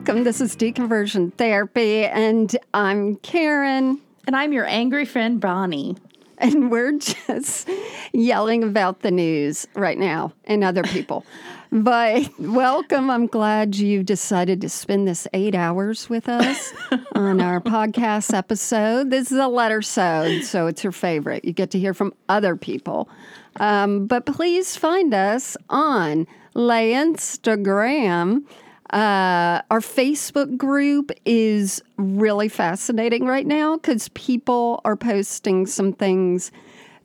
welcome. This is Deconversion Therapy, and I'm Karen, And I'm your angry friend, Bonnie. and we're just yelling about the news right now and other people. but welcome. I'm glad you decided to spend this eight hours with us on our podcast episode. This is a letter sode, so it's your favorite. You get to hear from other people. Um, but please find us on Lay Instagram. Uh, our Facebook group is really fascinating right now because people are posting some things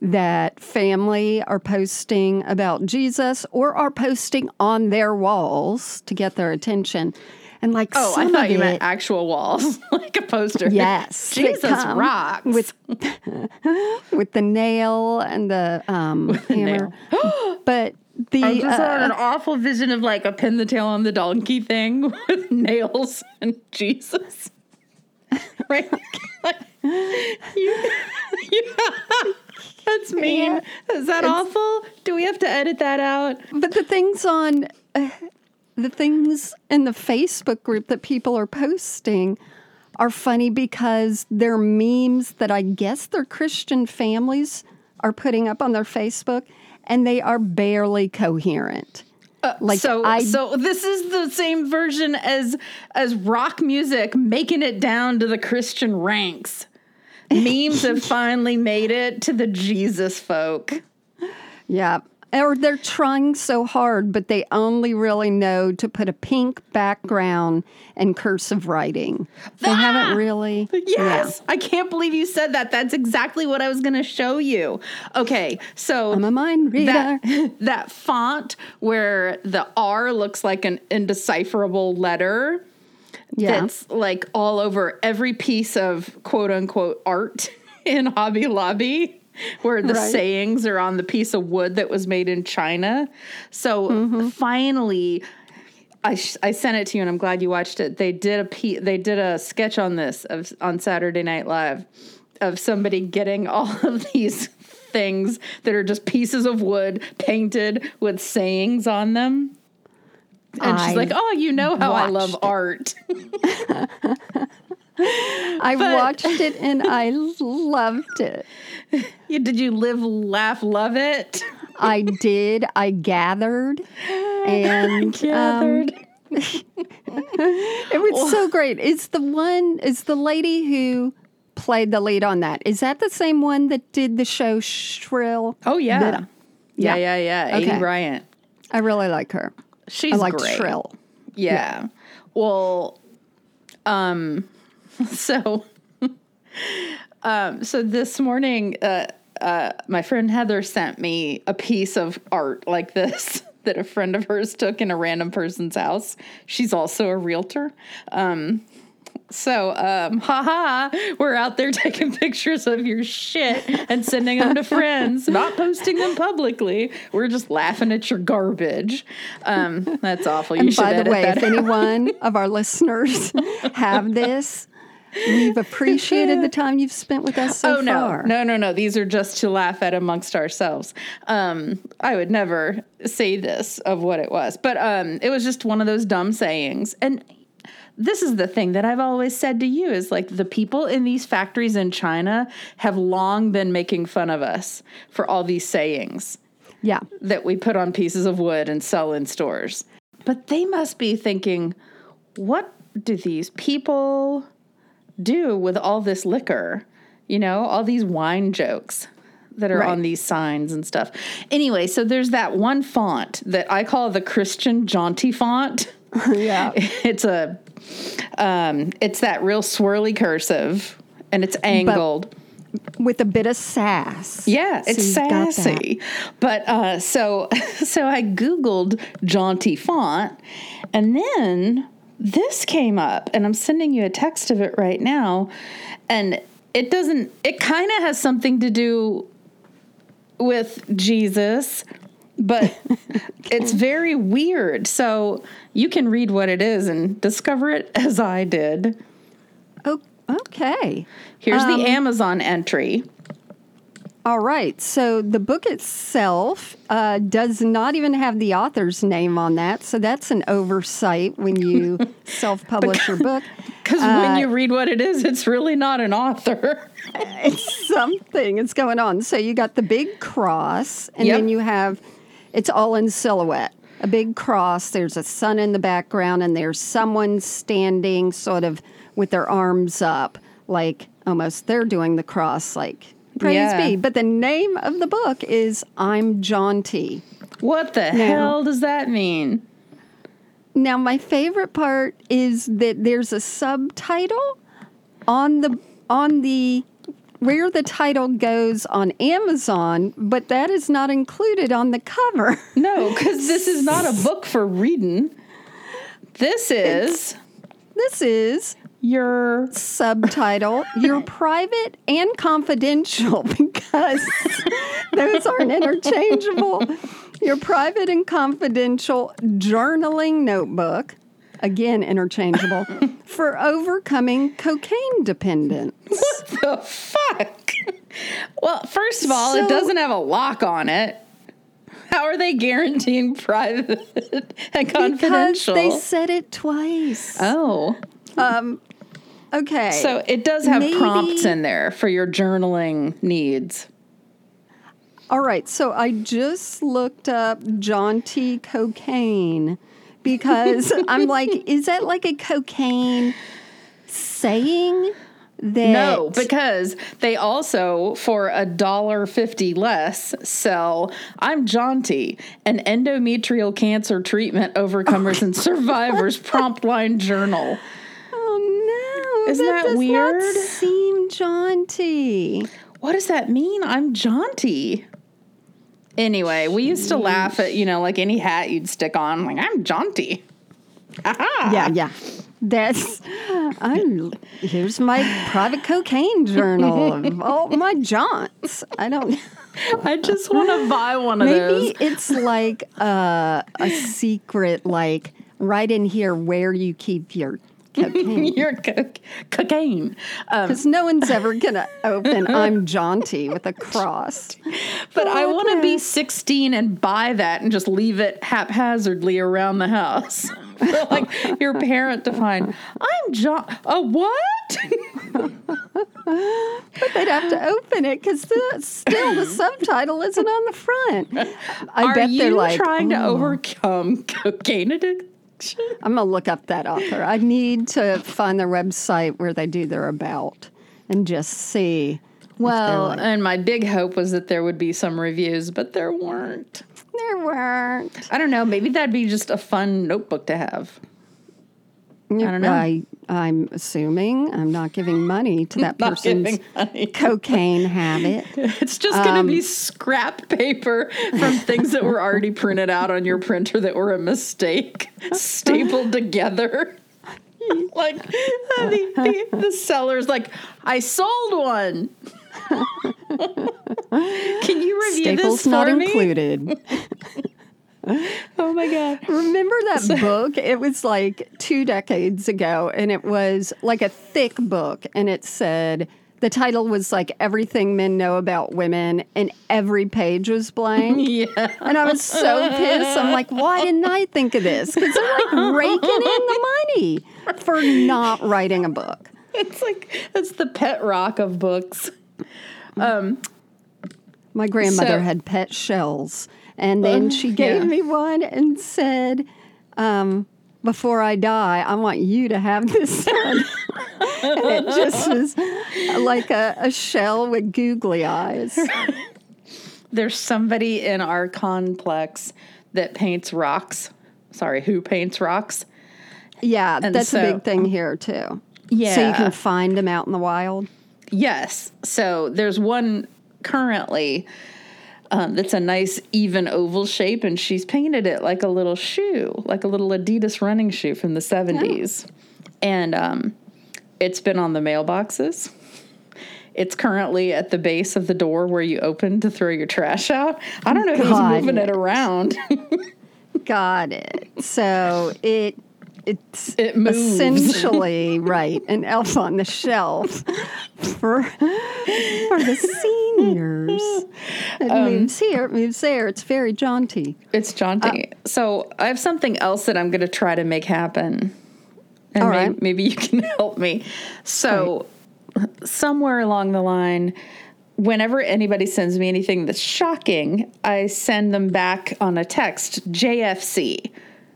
that family are posting about Jesus or are posting on their walls to get their attention. And like Oh, I thought of you it, meant actual walls, like a poster. Yes, Jesus rocks. with with the nail and the um, hammer. but the I just had uh, an awful vision of like a pin the tail on the donkey thing with nails and Jesus. right? Like, you, that's mean. Is that awful? Do we have to edit that out? But the things on uh, the things in the Facebook group that people are posting are funny because they're memes that I guess their Christian families are putting up on their Facebook and they are barely coherent. Uh, like, so I- so this is the same version as as rock music making it down to the Christian ranks. Memes have finally made it to the Jesus folk. Yeah. Or they're trying so hard, but they only really know to put a pink background and cursive writing. They ah! haven't really. Yes, I can't believe you said that. That's exactly what I was going to show you. Okay, so I'm a mind reader. that that font where the R looks like an indecipherable letter. Yeah. that's like all over every piece of quote unquote art in Hobby Lobby, where the Right. sayings are on the piece of wood that was made in China. So mm-hmm. finally, I, sh- I sent it to you, and I'm glad you watched it. They did a pe- they did a sketch on this of on Saturday Night Live of somebody getting all of these things that are just pieces of wood painted with sayings on them. And she's like, "Oh, you know how I love it. art." I But- watched it and I loved it. Yeah, Did you live, laugh, love it? I did. I gathered, and Gathered. Um, it was so great. It's the one. It's the lady who played the lead on that. Is that the same one that did the show Shrill? oh yeah. That- yeah, yeah. yeah, yeah. Okay. Aidy Bryant. I really like her. She's I like great. Shrill. Yeah. Well, um, so, um, so this morning, uh, uh, my friend Heather sent me a piece of art like this that a friend of hers took in a random person's house. She's also a realtor. Um, so, um, haha, we're out there taking pictures of your shit and sending them to friends, not posting them publicly. We're just laughing at your garbage. Um, that's awful. You And should by the way, if anyone of our listeners have this, we've appreciated the time you've spent with us so oh no, far. no, no, no! These are just to laugh at amongst ourselves. Um, I would never say this of what it was, but um, it was just one of those dumb sayings. And this is the thing that I've always said to you: is like the people in these factories in China have long been making fun of us for all these sayings Yeah. that we put on pieces of wood and sell in stores. But they must be thinking, what do these people do with all this liquor? You know, all these wine jokes that are Right. on these signs and stuff. Anyway, so there's that one font that I call the Christian jaunty font. Yeah. It's a um it's that real swirly cursive and it's angled. With a bit of sass. Yeah, So it's you've got that. sassy. But uh, so so I googled jaunty font, and then this came up, and I'm sending you a text of it right now, and it doesn't. It kind of has something to do with Jesus, but it's very weird. So you can read what it is and discover it as I did. Oh, okay. Here's Um, the Amazon entry. All right. So the book itself uh, does not even have the author's name on that. So that's an oversight when you self publish your book. Because when you read what it is, it's really not an author. It's something. It's going on. So you got the big cross, and Yep. then you have it's all in silhouette. A big cross. There's a sun in the background, and there's someone standing sort of with their arms up, like almost they're doing the cross, like praise Yeah. be. But the name of the book is I'm Jaunty. What the hell does that mean? Now, my favorite part is that there's a subtitle on the on the where the title goes on Amazon, but that is not included on the cover. No, because this is not a book for reading. This is This is your subtitle Your Private and Confidential because those aren't interchangeable. Your Private and Confidential Journaling Notebook, again interchangeable, for overcoming cocaine dependence. What the fuck. Well, first of all, So- it doesn't have a lock on it. How are they guaranteeing private and confidential? Because they said it twice. oh, um, Okay. so it does have Maybe- prompts in there for your journaling needs. All right, so I just looked up jaunty cocaine because I'm like, is that like a cocaine saying that? No, because they also, for a dollar fifty less, sell "I'm Jaunty," an endometrial cancer treatment overcomers and survivors prompt line journal. Oh Isn't that does weird? Not seem jaunty. What does that mean? I'm jaunty. Anyway, we used to laugh at you know like any hat you'd stick on, like I'm jaunty. Aha! Yeah, yeah. That's I'm here's my private cocaine journal of all my jaunts. I don't I just want to buy one of those. Maybe it's like uh, a secret, like right in here where you keep your cocaine. Your co- cocaine. Um, Because no one's ever going to open I'm jaunty with a cross. But I want to be 16 and buy that and just leave it haphazardly around the house. Like your parent to find, I'm John. A what? But they'd have to open it because the, still the subtitle isn't on the front. I Are bet you they're like, trying to "Oh." overcome cocaine addiction? I'm going to look up that author. I need to find their website where they do their about and just see. Well, like- and my big hope was that there would be some reviews, but there weren't. There weren't. I don't know. Maybe that'd be just a fun notebook to have. I don't know. I, I'm assuming I'm not giving money to that Not person's cocaine habit. It's just going Um, to be scrap paper from things that were already printed out on your printer that were a mistake, stapled together. like the, the, the seller's like, I sold one. Can you review Staples this not for me? included. Oh my god! Remember that book? It was like two decades ago, and it was like a thick book, and it said the title was like "Everything Men Know About Women," and every page was blank. Yeah, And I was so pissed. I'm like, why didn't I think of this? Because they're like raking in the money for not writing a book. it's like it's the pet rock of books. Um, My grandmother So- had pet shells, and then she gave yeah. me one and said, um, "Before I die, I want you to have this one." and it just was like a, a shell with googly eyes. There's somebody in our complex that paints rocks. Sorry, who paints rocks? Yeah, And that's so- a big thing here too. Yeah. So you can find them out in the wild. Yes. So there's one currently um, that's a nice even oval shape, and she's painted it like a little shoe, like a little Adidas running shoe from the 70s. And um, it's been on the mailboxes. It's currently at the base of the door where you open to throw your trash out. I don't know who's Got moving it it. around. Got it. So it it's It essentially right an elf on the shelf for for the seniors. It um, moves here, it moves there. It's very jaunty. It's jaunty. Uh, so I have something else that I'm going to try to make happen. And All right. maybe you can help me. So, somewhere along the line, whenever anybody sends me anything that's shocking, I send them back on a text JFC,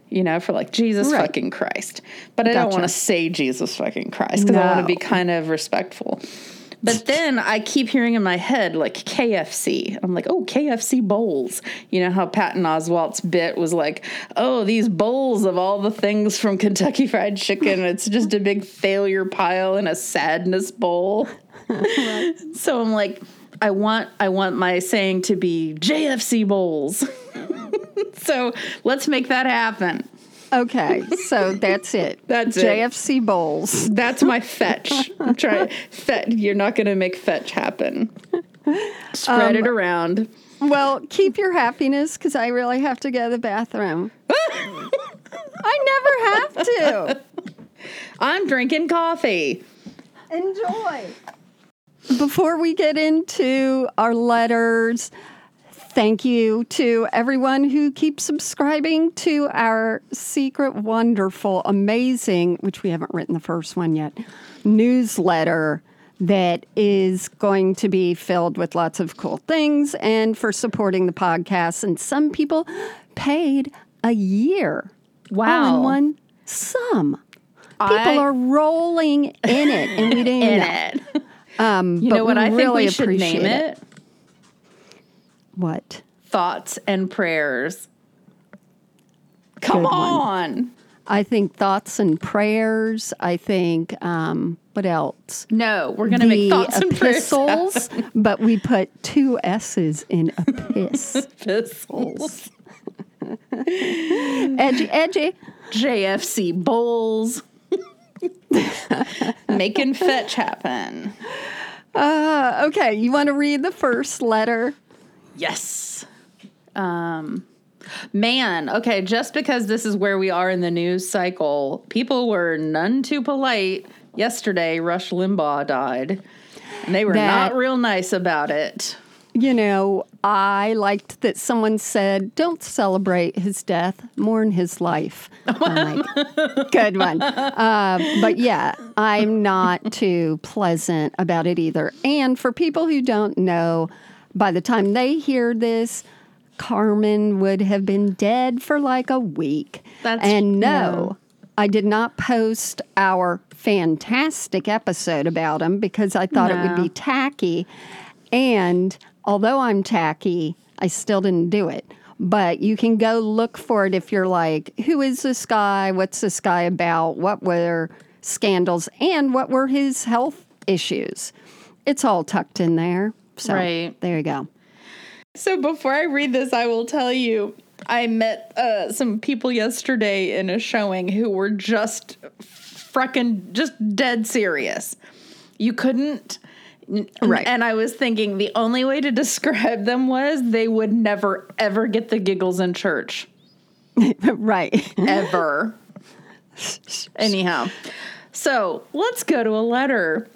you know, for like Jesus Right. fucking Christ. But I don't want to say Jesus fucking Christ because I want to be kind of respectful. But then I keep hearing in my head like KFC. I'm like, oh, KFC bowls. You know how Patton Oswalt's bit was like, oh, these bowls of all the things from Kentucky Fried Chicken. It's just a big failure pile and a sadness bowl. So I'm like, I want I want my saying to be JFC bowls. so let's make that happen. Okay, so that's it. That's it. JFC bowls. That's my fetch. I'm trying fet. You're not going to make fetch happen. Spread it um, around. Well, keep your happiness because I really have to go to the bathroom. I never have to. I'm drinking coffee. Enjoy. Before we get into our letters, thank you to everyone who keeps subscribing to our secret, wonderful, amazing, which we haven't written the first one yet, newsletter that is going to be filled with lots of cool things and for supporting the podcast. And some people paid a year Wow. one sum. People I- are rolling in it, and we didn't In know. it. Um, You but know what we I think really we should appreciate name it? What? Thoughts and prayers. Come on. I think thoughts and prayers. I think um, what else? No, we're going to make thoughts and prayers. epistles, but we put two S's in episs. Epistles. edgy, edgy. JFC bowls. Making fetch happen. Uh, okay, you want to read the first letter? Yes. Um, man, okay, just because this is where we are in the news cycle, people were none too polite. Yesterday, Rush Limbaugh died, and they were That- not real nice about it. You know, I liked that someone said, "Don't celebrate his death, mourn his life." I'm like, Good one. Uh, but yeah, I'm not too pleasant about it either. And for people who don't know, by the time they hear this, Carmen would have been dead for like a week. That's- and no, I did not post our fantastic episode about him because I thought it would be tacky. And although I'm tacky, I still didn't do it. But you can go look for it if you're like, who is this guy? What's this guy about? What were scandals? And what were his health issues? It's all tucked in there. So Right. there you go. So before I read this, I will tell you I met uh, some people yesterday in a showing who were just frickin' just dead serious. You couldn't. Right. And I was thinking the only way to describe them was they would never, ever get the giggles in church. right. Ever. Anyhow, so let's go to a letter.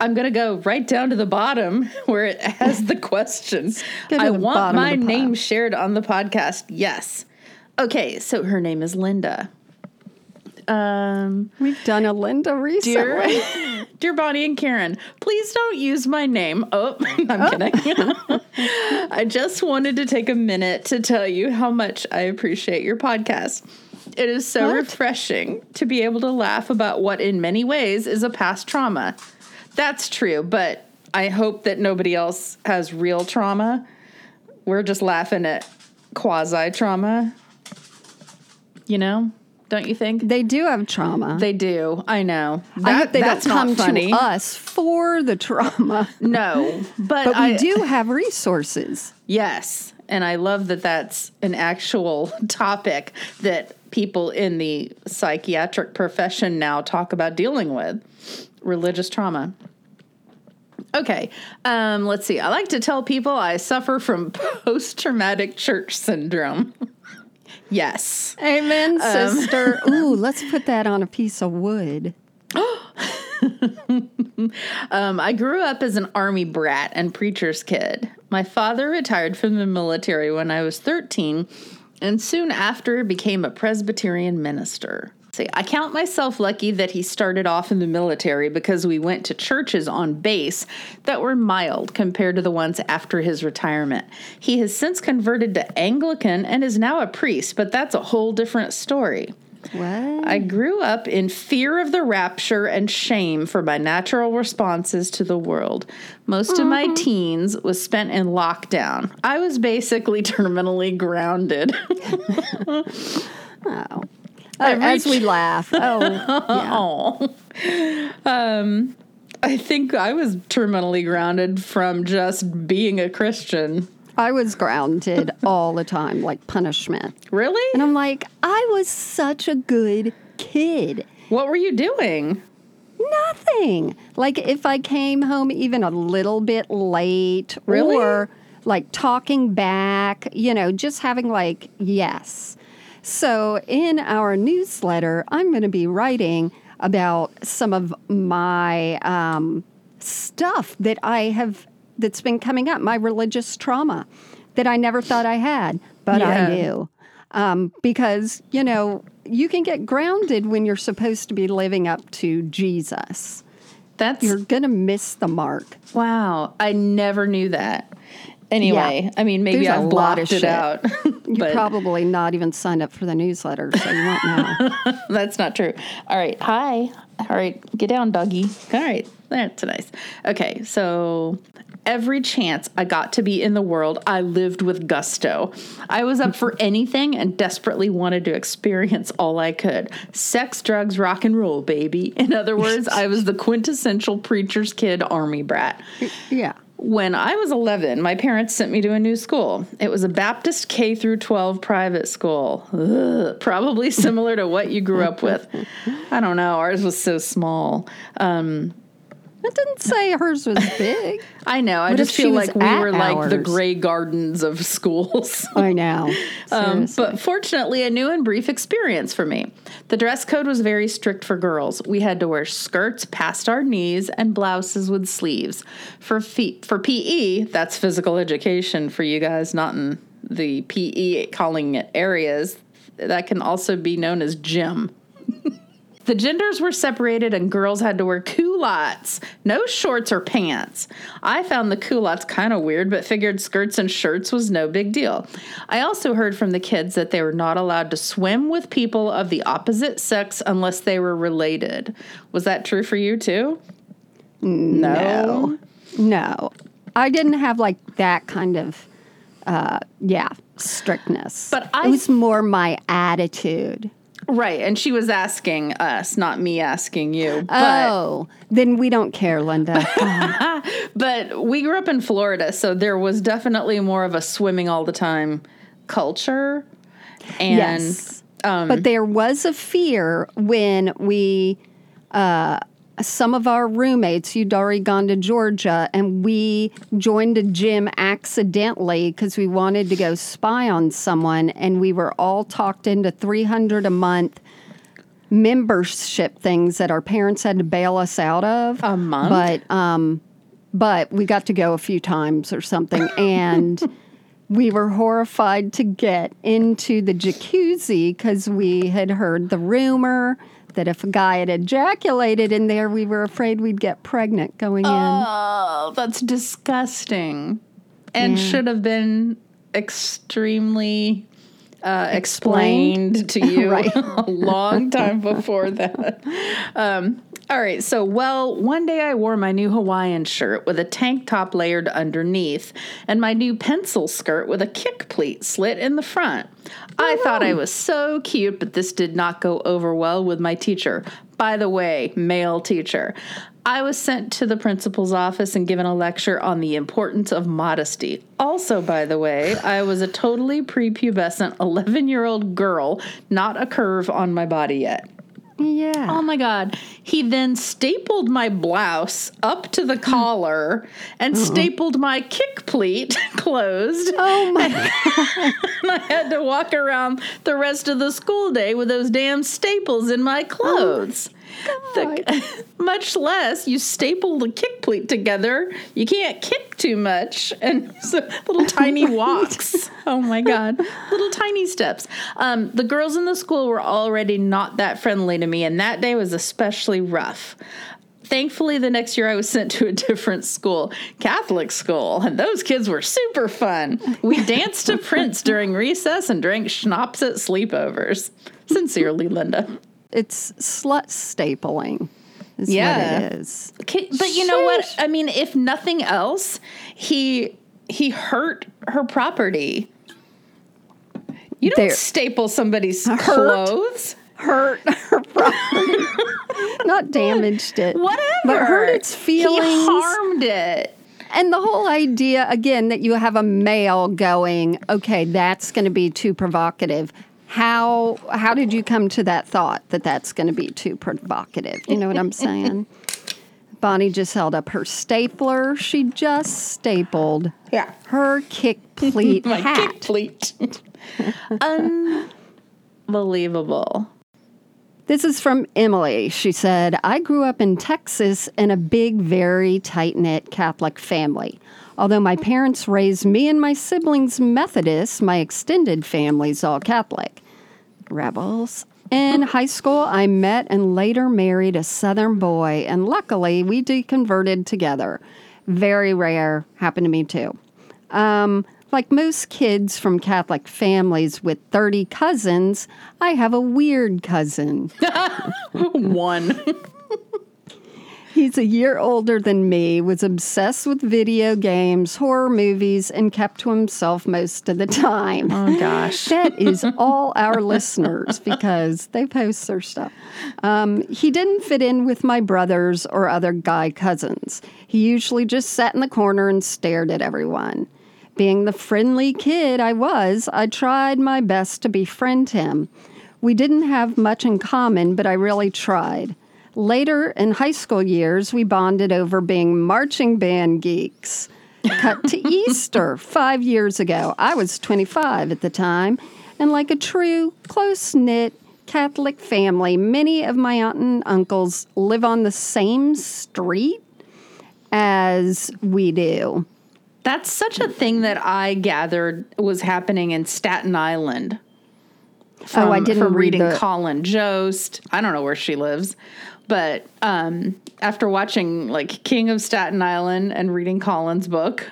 I'm going to go right down to the bottom where it has the question. I the want my name shared on the podcast. Yes. Okay, so her name is Linda. Um, We've done a Linda recently. dear, dear Bonnie and Karen, please don't use my name. Oh, I'm kidding. I just wanted to take a minute to tell you how much I appreciate your podcast. It is so What? refreshing to be able to laugh about what, in many ways, is a past trauma. That's true, but I hope that nobody else has real trauma. We're just laughing at quasi trauma. You know, don't you think? They do have trauma. They do. I know. I That- hope they that's don't come not funny. to us for the trauma. No, but, But we I do have resources. Yes, and I love that that's an actual topic that people in the psychiatric profession now talk about dealing with religious trauma. Okay, um, let's see. I like to tell people I suffer from post traumatic church syndrome. yes. Amen, sister. Ooh, let's put that on a piece of wood. um, I grew up as an army brat and preacher's kid. My father retired from the military when I was 13 and soon after became a Presbyterian minister. See, I count myself lucky that he started off in the military because we went to churches on base that were mild compared to the ones after his retirement. He has since converted to Anglican and is now a priest, but that's a whole different story. What? I grew up in fear of the rapture and shame for my natural responses to the world. Most of my teens was spent in lockdown. I was basically terminally grounded. oh. Uh, as we laugh. Oh, yeah. Oh. Um, I think I was terminally grounded from just being a Christian. I was grounded all the time, like punishment. Really? And I'm like, I was such a good kid. What were you doing? Nothing. Like if I came home even a little bit late Really? or like talking back, you know, just having like, yes. So in our newsletter, I'm going to be writing about some of my um, stuff that I have that's been coming up, my religious trauma that I never thought I had, but Yeah. I do. Um, because, you know, you can get grounded when you're supposed to be living up to Jesus. That's You're going to miss the mark. wow. I never knew that. Anyway, Yeah. I mean, maybe There's a I've lot of blocked it shit. out. You're probably not even signed up for the newsletter, so you won't know. that's not true. All right. Hi. All right. Get down, doggy. All right. That's nice. Okay. So every chance I got to be in the world, I lived with gusto. I was up for anything and desperately wanted to experience all I could. Sex, drugs, rock and roll, baby. In other words, I was the quintessential preacher's kid army brat. yeah. When I was 11, my parents sent me to a new school. It was a Baptist K through 12 private school. Ugh, probably similar to what you grew up with. I don't know. Ours was so small. Um, It didn't say hers was big. I know. I What just feel like we were like the gray gardens of schools. I know. Um, but fortunately, a new and brief experience for me. The dress code was very strict for girls. We had to wear skirts past our knees and blouses with sleeves. For fe- for PE, that's physical education for you guys, not in the PE calling it areas. That can also be known as gym. The genders were separated and girls had to wear culottes, no shorts or pants. I found the culottes kind of weird, but figured skirts and shirts was no big deal. I also heard from the kids that they were not allowed to swim with people of the opposite sex unless they were related. Was that true for you too? no. No. I didn't have like that kind of, uh, yeah, strictness. But I- it was more my attitude. Right, and she was asking us, not me asking you. But oh, then we don't care, Linda. But we grew up in Florida, so there was definitely more of a swimming all the time culture. And yes. but there was a fear when we, uh, some of our roommates, you'd already gone to Georgia, and we joined a gym accidentally because we wanted to go spy on someone, and we were all talked into 300 a month membership things that our parents had to bail us out of. A month? But um, but we got to go a few times or something, and we were horrified to get into the jacuzzi because we had heard the rumor that if a guy had ejaculated in there, we were afraid we'd get pregnant going in. Oh, that's disgusting. And should have been extremely uh, explained. Explained? to you a long time before that. Um, all right, so well, one day I wore my new Hawaiian shirt with a tank top layered underneath and my new pencil skirt with a kick pleat slit in the front. I thought I was so cute, but this did not go over well with my teacher. By the way, male teacher. I was sent to the principal's office and given a lecture on the importance of modesty. Also, by the way, I was a totally prepubescent 11 year old girl, not a curve on my body yet. Yeah. Oh my God. He then stapled my blouse up to the collar and stapled my kick pleat closed. oh my And I had to walk around the rest of the school day with those damn staples in my oh, clothes. The- much less you staple the kick pleat together. You can't kick too much, and so little tiny walks. Oh my god, little tiny steps. Um, the girls in the school were already not that friendly to me, and that day was especially rough. Thankfully, the next year I was sent to a different school, Catholic school, and those kids were super fun. We danced to Prince during recess and drank schnapps at sleepovers. Sincerely, Linda. It's slut stapling. Is Yeah. what it is. Okay, but you know what? I mean, if nothing else, he he hurt her property. You don't There. staple somebody's clothes. Hurt her property, not damaged it. Whatever. But hurt its feelings. He harmed it. And the whole idea, again, that you have a male going, okay, that's going to be too provocative. How how did you come to that thought that that's going to be too provocative? You know what I'm saying? Bonnie just held up her stapler. She just stapled Yeah. her kick pleat My hat. kick pleat. Unbelievable. This is from Emily. She said, I grew up in Texas in a big, very tight knit Catholic family. Although my parents raised me and my siblings Methodist, my extended family's all Catholic. Rebels. In high school, I met and later married a Southern boy, and luckily we deconverted together. Very rare, happened to me too. Um, like most kids from Catholic families with 30 cousins, I have a weird cousin. One. He's a year older than me, was obsessed with video games, horror movies, and kept to himself most of the time. Oh gosh. That is all our listeners because they post their stuff. Um, he didn't fit in with my brothers or other guy cousins. He usually just sat in the corner and stared at everyone. Being the friendly kid I was, I tried my best to befriend him. We didn't have much in common, but I really tried. Later in high school years, we bonded over being marching band geeks. Cut to Easter five years ago. I was 25 at the time, and like a true, close knit Catholic family, many of my aunt and uncles live on the same street as we do. That's such a thing that I gathered was happening in Staten Island. Oh, I didn't from read reading the- Colin Jost. I don't know where she lives, but um, after watching like King of Staten Island and reading Colin's book,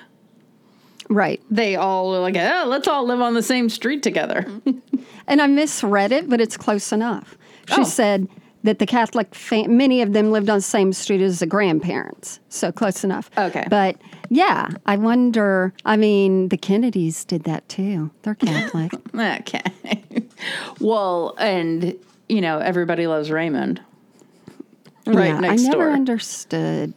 Right. they all were like, "Oh, let's all live on the same street together." And I misread it, but it's close enough. She Oh. said that the Catholic, fa- many of them lived on the same street as the grandparents. So close enough. Okay. But yeah, I wonder, I mean, the Kennedys did that too. They're Catholic. okay. Well, and you know, everybody loves Raymond. Right Yeah, next I never door. understood.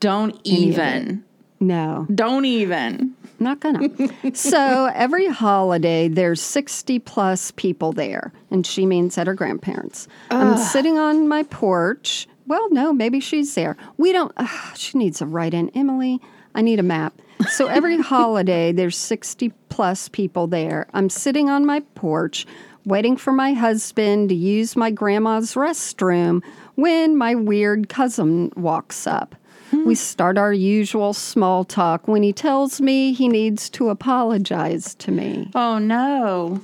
don't even. No, Don't even. not gonna. so every holiday, there's 60 plus people there, and she means at her grandparents. I'm sitting on my porch. Well, no, maybe she's there. We don't, ugh, she needs a write in. Emily, I need a map. So every holiday, there's 60 plus people there. I'm sitting on my porch waiting for my husband to use my grandma's restroom when my weird cousin walks up. We hmm. start our usual small talk when he tells me he needs to apologize to me. Oh no.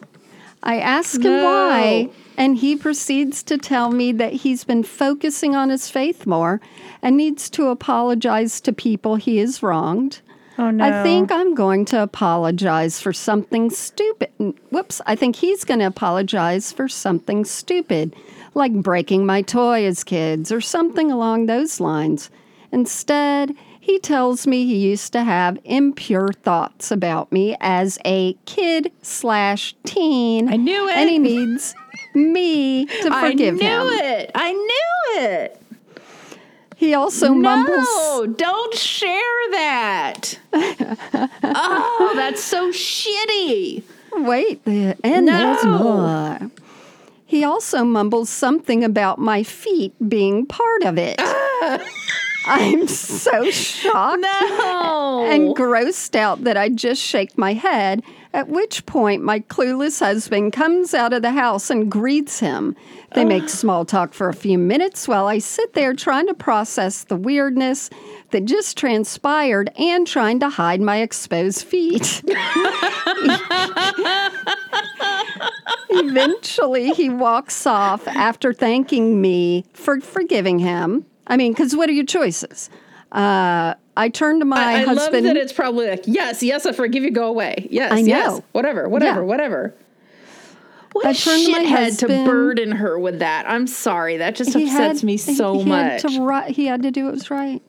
I ask him No. why, and he proceeds to tell me that he's been focusing on his faith more and needs to apologize to people he has wronged. Oh no. I think I'm going to apologize for something stupid. Whoops, I think he's going to apologize for something stupid, like breaking my toy as kids or something along those lines. Instead, he tells me he used to have impure thoughts about me as a kid slash teen. I knew it. And he needs me to forgive him. I knew him. it. I knew it. He also mumbles. No, don't share that. oh, that's so shitty. Wait, the, and there's more. He also mumbles something about my feet being part of it. I'm so shocked No. and grossed out that I just shake my head, at which point my clueless husband comes out of the house and greets him. They make small talk for a few minutes while I sit there trying to process the weirdness that just transpired and trying to hide my exposed feet. Eventually, he walks off after thanking me for forgiving him. I mean, because what are your choices? Uh, I turned to my I, I love that it's probably like, yes, yes, I forgive you, go away. Yes, I yes, whatever, whatever, Yeah. whatever. What I turned to my head to burden her with that. I'm sorry. That just upsets had- me so he much. Had to, he had to do what was right.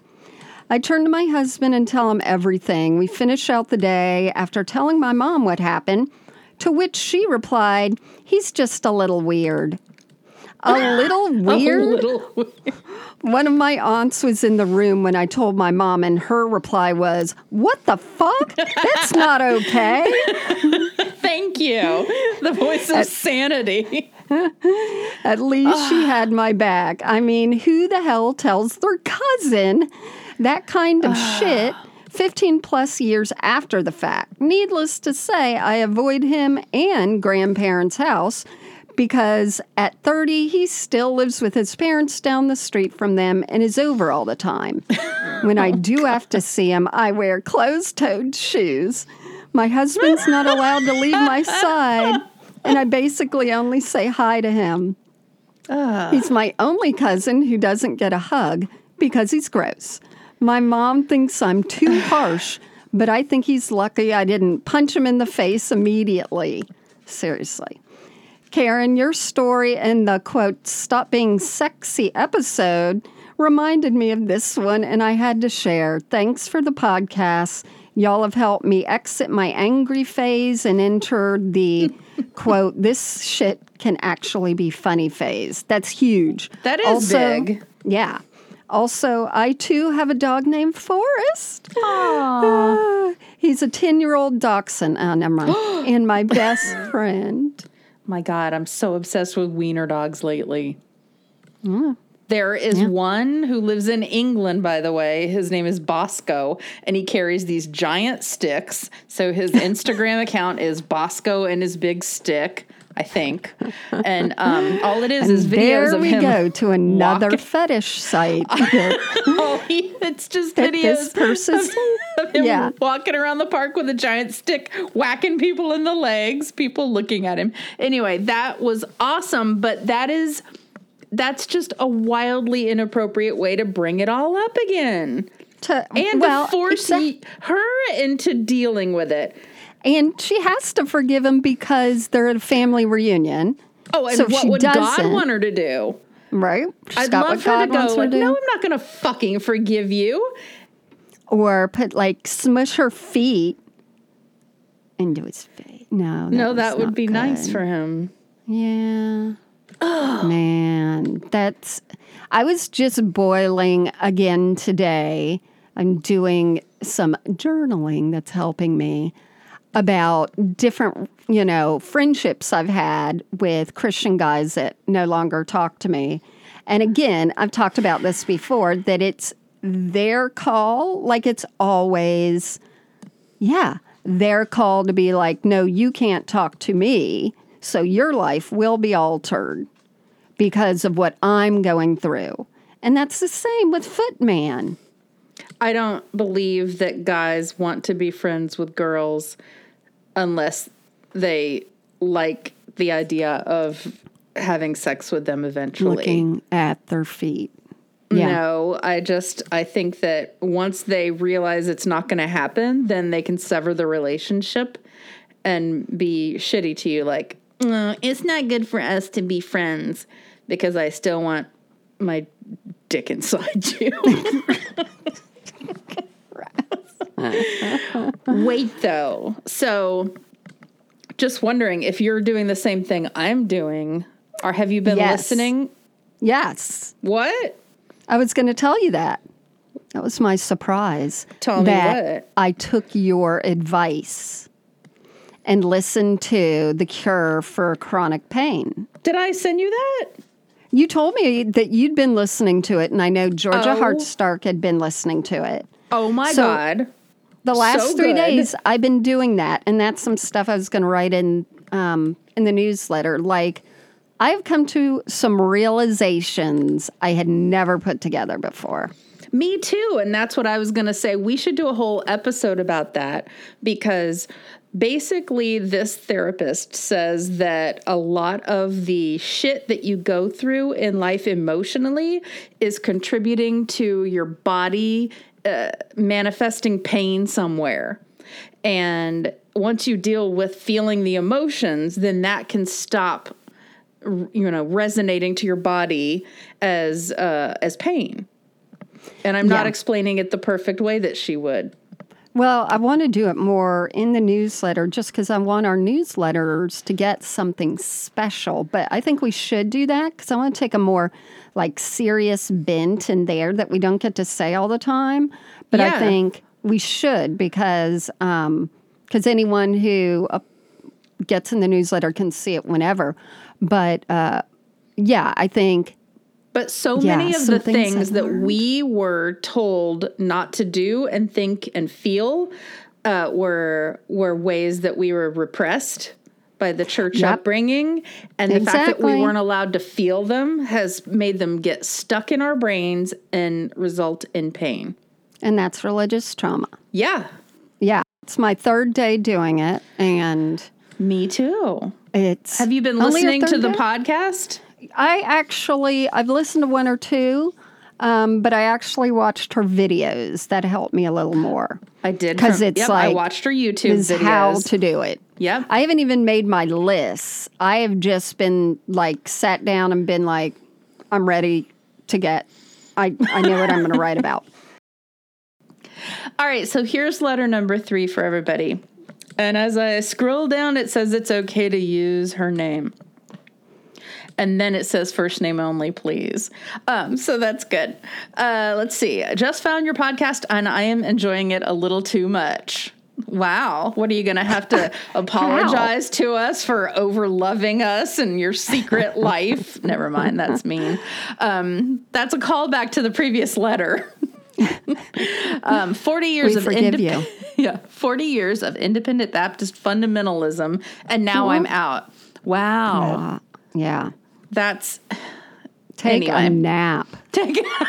I turned to my husband and tell him everything. We finish out the day after telling my mom what happened, to which she replied, He's just a little weird. A little A little weird. One of my aunts was in the room when I told my mom, and her reply was, What the fuck? That's not okay. Thank you. The voice of sanity. At least she ah. had my back. I mean, who the hell tells their cousin that kind of ah. shit 15 plus years after the fact? Needless to say, I avoid him and grandparents' house because at 30, he still lives with his parents down the street from them and is over all the time. when I oh, do have to see him, I wear closed toed shoes. My husband's not allowed to leave my side, and I basically only say hi to him. Ah. He's my only cousin who doesn't get a hug because he's gross. My mom thinks I'm too harsh, but I think he's lucky I didn't punch him in the face immediately. Seriously. Karen, your story in the quote, stop being sexy episode reminded me of this one, and I had to share. Thanks for the podcast. Y'all have helped me exit my angry phase and enter the quote, this shit can actually be funny phase. That's huge. That is also, big. Yeah. Also, I too have a dog named Forrest. Ah, he's a 10 year old dachshund. Oh, never mind. and my best friend. My God, I'm so obsessed with wiener dogs lately. Mm. There is one who lives in England, by the way. His name is Bosco, and he carries these giant sticks. So his Instagram account is Bosco and his big stick, I think. And um, all it is is videos There of we go to another walking- fetish site. Oh, it's just that videos this person's. of him Yeah. walking around the park with a giant stick, whacking people in the legs, people looking at him. Anyway, that was awesome, but that is that's just a wildly inappropriate way to bring it all up again. To, And well, to force her into dealing with it. And she has to forgive him because they're at a family reunion. Oh, and So what she would God want her to do? Right? She's I'd got love what her God to go wants her like, to do. no, I'm not going to fucking forgive you. Or put like smush her feet into his face. No, No, that would be nice for him. Yeah. Oh. Man, that's. I was just boiling again today. I'm doing some journaling that's helping me about different, you know, friendships I've had with Christian guys that no longer talk to me. And again, I've talked about this before that it's their call, like it's always yeah, their call to be like, no, you can't talk to me. So your life will be altered because of what I'm going through. And that's the same with Footman. I don't believe that guys want to be friends with girls unless they like the idea of having sex with them eventually. Looking at their feet. Yeah. No, I just I think that once they realize it's not going to happen, then they can sever the relationship and be shitty to you like, "Uh, it's not good for us to be friends because I still want my dick inside you. Wait though. So just wondering if you're doing the same thing I'm doing or have you been Yes. listening? Yes. What? I was going to tell you that. That was my surprise. Tell me that what. I took your advice and listened to The Cure for Chronic Pain. Did I send you that? You told me that you'd been listening to it, and I know Georgia Oh. Hardstark had been listening to it. Oh my So- God. The last So three good. days, I've been doing that, and that's some stuff I was going to write in um, in the newsletter. Like, I've come to some realizations I had never put together before. Me too. And that's what I was going to say. We should do a whole episode about that because basically, this therapist says that a lot of the shit that you go through in life emotionally is contributing to your body uh, manifesting pain somewhere. And once you deal with feeling the emotions, then that can stop you know resonating to your body as uh, as pain. And i'm not explaining it the perfect way that she would Well, I want to do it more in the newsletter just because I want our newsletters to get something special. But I think we should do that because I want to take a more like serious bent in there that we don't get to say all the time. But I think we should because because anyone who uh, gets in the newsletter can see it whenever. But uh, yeah, I think but so Yeah, many of the things things that we were told not to do and think and feel uh, were were ways that we were repressed by the church Yep. upbringing and the fact that we weren't allowed to feel them has made them get stuck in our brains and result in pain and that's religious trauma. yeah Yeah, it's my third day doing it, and me too it's. have you been listening to the day? podcast I actually, I've listened to one or two, um, but I actually watched her videos. That helped me a little more. I did because it's yep, I watched her YouTube videos. how to do it. Yep. I haven't even made my lists. I have just been like sat down and been like, I'm ready to get. I I know what I'm going to write about. All right, so here's letter number three for everybody. And as I scroll down, it says it's okay to use her name. And then it says first name only, please. Um, so that's good. Uh, let's see. I just found your podcast and I am enjoying it a little too much. Wow. What are you going to have to apologize to us for over loving us and your secret life? Never mind. That's mean. Um, that's a callback to the previous letter. um, 40 years We of forgive indep- you. yeah, 40 years of independent Baptist fundamentalism, and now I'm out. Wow, yeah. That's Take Anyway. a nap. Take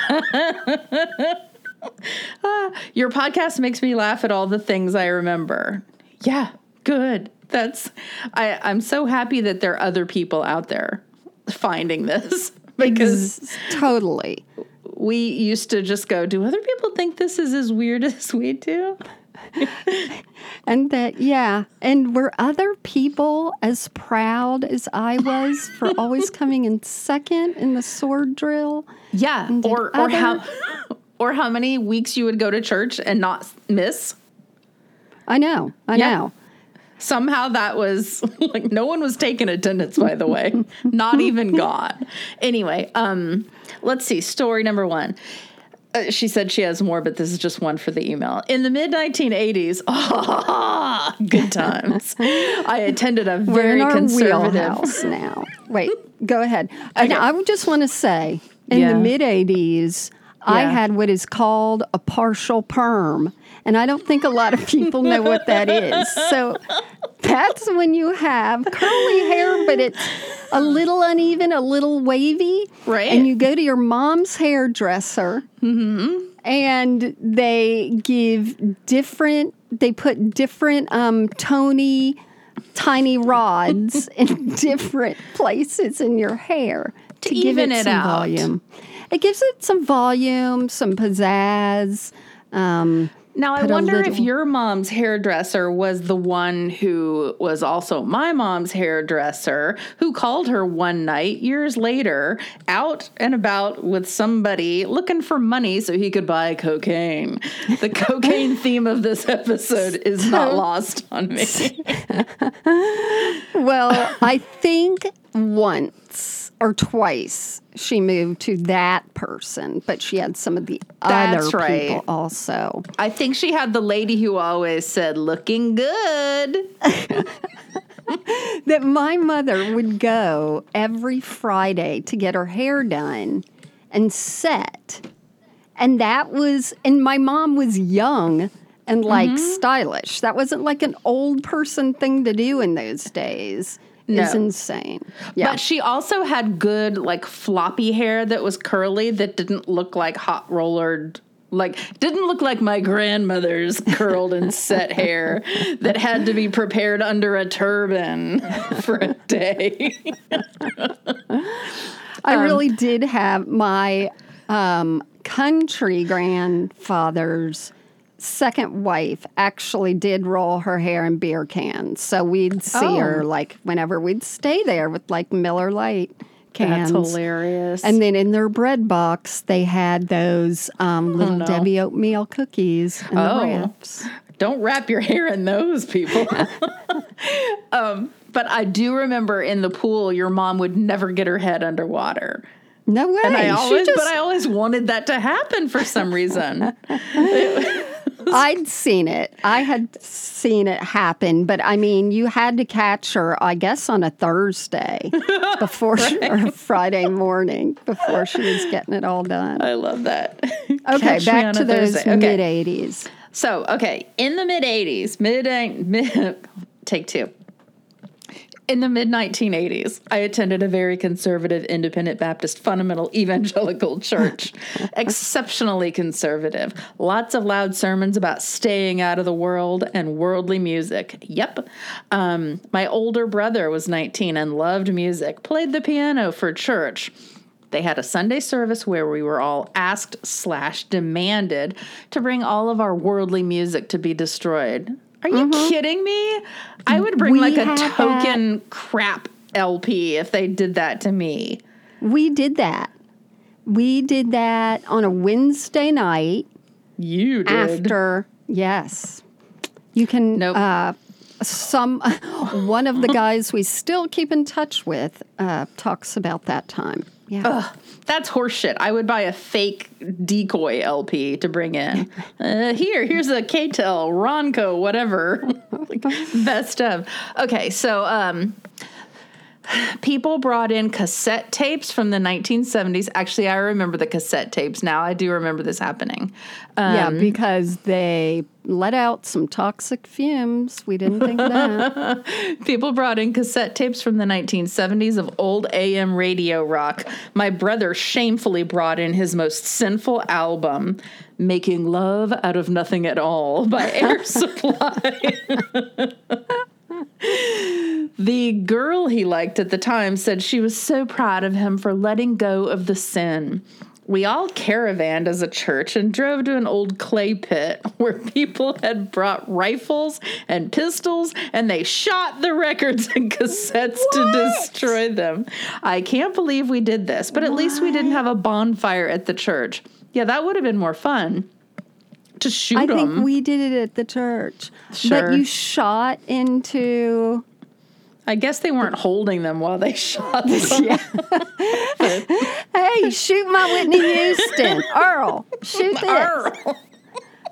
ah, your podcast makes me laugh at all the things I remember. Yeah, good. That's I. I'm so happy that there are other people out there finding this because totally. we used to just go, "Do other people think this is as weird as we do?" And that, yeah. And were other people as proud as I was for always coming in second in the sword drill? Yeah, or or how or how many weeks you would go to church and not miss. I know. I Yeah. know. Somehow that was like no one was taking attendance. By the way, not even God. Anyway, um, let's see. Story number one. Uh, she said she has more, but this is just one for the email. In the mid 1980s, ah, good times. I attended a We're very in our conservative. wheelhouse now. Wait, go ahead. And Okay. I would just want to say, in Yeah. the mid 80s, I had what is called a partial perm. And I don't think a lot of people know what that is. So that's when you have curly hair, but it's a little uneven, a little wavy. Right. And you go to your mom's hairdresser and they give different they put different um tony tiny rods in different places in your hair to, give even it, it some out. volume it gives it some volume some pizzazz um Now, I wonder if your mom's hairdresser was the one who was also my mom's hairdresser, who called her one night years later out and about with somebody looking for money so he could buy cocaine. The cocaine theme of this episode is not lost on me. well i think once or twice she moved to that person but she had some of the That's other right. people also I think she had the lady who always said, looking good. that my mother would go every Friday to get her hair done and set. And that was, and my mom was young and like Mm-hmm. stylish. That wasn't like an old person thing to do in those days. It's No. insane. Yeah. But she also had good, like, floppy hair that was curly that didn't look like hot rollered. Like, didn't look like my grandmother's curled and set hair that had to be prepared under a turban for a day. I Um, really did have my um, country grandfather's second wife actually did roll her hair in beer cans. So we'd see Oh. her like whenever we'd stay there with like Miller Lite cans. That's hilarious. And then in their bread box, they had those um, little no. Debbie oatmeal cookies and the Oh. wraps. Don't wrap your hair in those, people. um, but I do remember in the pool, your mom would never get her head underwater. No way. And I always, just- but I always wanted that to happen for some reason. I'd seen it. I had seen it happen, but I mean, you had to catch her, I guess, on a Thursday before she, or Friday morning before she was getting it all done. I love that. Okay, Catch back to those mid Okay. 80s. So, okay, in the mid 80s, mid, mid take two. In the mid 1980s, I attended a very conservative, independent Baptist, fundamental evangelical church. Exceptionally conservative. Lots of loud sermons about staying out of the world and worldly music. Yep. Um, my older brother was 19 and loved music, played the piano for church. They had a Sunday service where we were all asked slash demanded to bring all of our worldly music to be destroyed. Are you kidding me? I would bring We like a had that. token crap LP if they did that to me. We did that. We did that on a Wednesday night You did. after, yes. You can, Nope. uh, some, one of the guys we still keep in touch with uh, talks about that time. Yeah. That's horseshit. I would buy a fake decoy LP to bring in. Uh, here, here's a K-tel, Ronco, whatever. Like, Best of. Okay, so um, people brought in cassette tapes from the 1970s. Actually, I remember the cassette tapes now. I do remember this happening. Um, yeah, because they let out some toxic fumes. We didn't think that. People brought in cassette tapes from the 1970s of old AM radio rock. My brother shamefully brought in his most sinful album, Making Love Out of Nothing at All by Air Supply. the girl he liked at the time said she was so proud of him for letting go of the sin. We all caravanned as a church and drove to an old clay pit where people had brought rifles and pistols and they shot the records and cassettes to destroy them. I can't believe we did this, but at least we didn't have a bonfire at the church. Yeah, that would have been more fun to shoot I them. think we did it at the church. Sure. But you shot into. I guess they weren't holding them while they shot them. Yeah. hey, shoot my Whitney Houston. Earl, shoot this. Arr.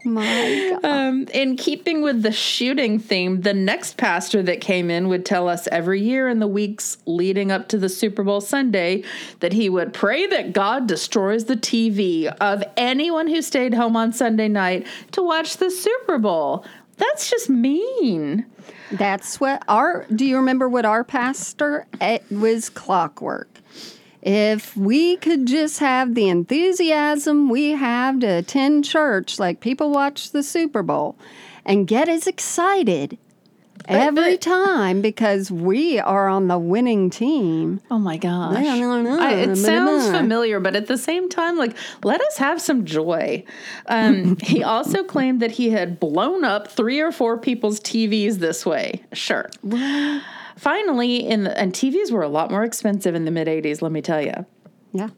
My God. Um, in keeping with the shooting theme, the next pastor that came in would tell us every year in the weeks leading up to the Super Bowl Sunday that he would pray that God destroys the TV of anyone who stayed home on Sunday night to watch the Super Bowl. That's just mean. That's what our. Do you remember what our pastor? It was clockwork. If we could just have the enthusiasm we have to attend church, like people watch the Super Bowl, and get as excited every time because we are on the winning team. Oh my gosh. Yeah, no, no, I- it sounds familiar, but at the same time, like, let us have some joy. Um, he also claimed that he had blown up three or four people's TVs this way. Sure. Finally, in the, and TVs were a lot more expensive in the mid 80s, let me tell you. Yeah.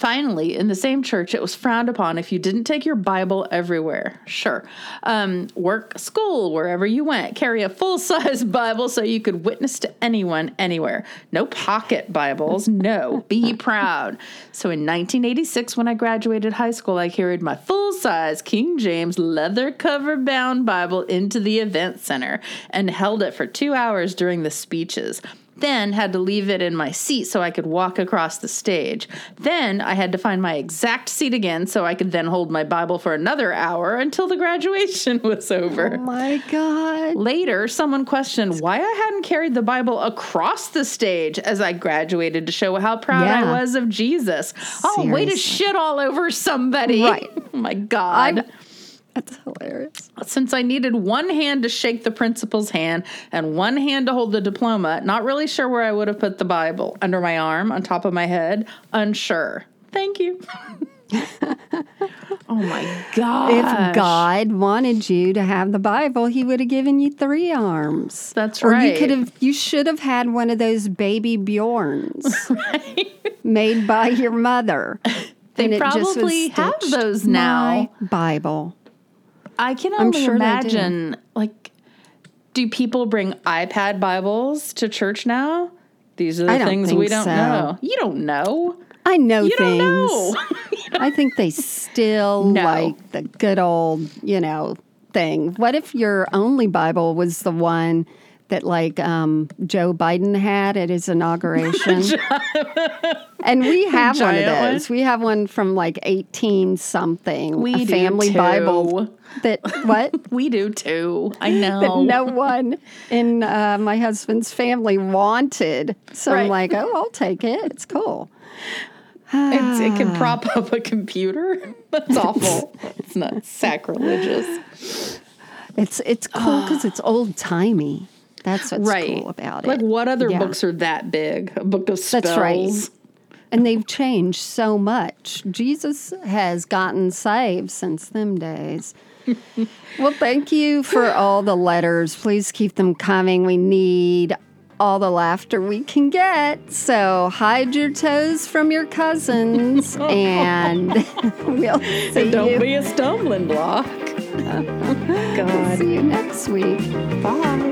Finally, in the same church, it was frowned upon if you didn't take your Bible everywhere. Sure. Um, work, school, wherever you went. Carry a full size Bible so you could witness to anyone, anywhere. No pocket Bibles. No. Be proud. So in 1986, when I graduated high school, I carried my full size King James leather cover bound Bible into the event center and held it for two hours during the speeches then had to leave it in my seat so I could walk across the stage. Then I had to find my exact seat again so I could then hold my Bible for another hour until the graduation was over. Oh my God. Later, someone questioned why I hadn't carried the Bible across the stage as I graduated to show how proud Yeah. I was of Jesus. Oh, way to shit all over somebody. Right. oh my God. I'm- That's hilarious. Since I needed one hand to shake the principal's hand and one hand to hold the diploma, not really sure where I would have put the Bible. Under my arm, on top of my head, unsure. Thank you. oh my God. If God wanted you to have the Bible, He would have given you three arms. That's or right. you could have. You should have had one of those baby Bjorns made by your mother. They And it just was probably have those now. My Bible. I can only sure imagine, like, do people bring iPad Bibles to church now? These are the things we don't so. know. You don't know. I know You things. don't know. I think they still No. like the good old, you know, thing. What if your only Bible was the one that like um, Joe Biden had at his inauguration? and we have one of giant one? those. We have one from like 18 something. We family too. Bible that what? we do too. I know. that no one in uh, my husband's family wanted. So I'm like, oh, I'll take it. It's cool. It's, it can prop up a computer. That's awful. it's not sacrilegious. It's it's cool because it's old timey. That's what's Right. cool about it. Like, what other Yeah. books are that big? A book of spells. That's right. And they've changed so much. Jesus has gotten saved since them days. well, thank you for all the letters. Please keep them coming. We need all the laughter we can get. So hide your toes from your cousins, and we'll see Don't you. be a stumbling block. God. See you next week. Bye.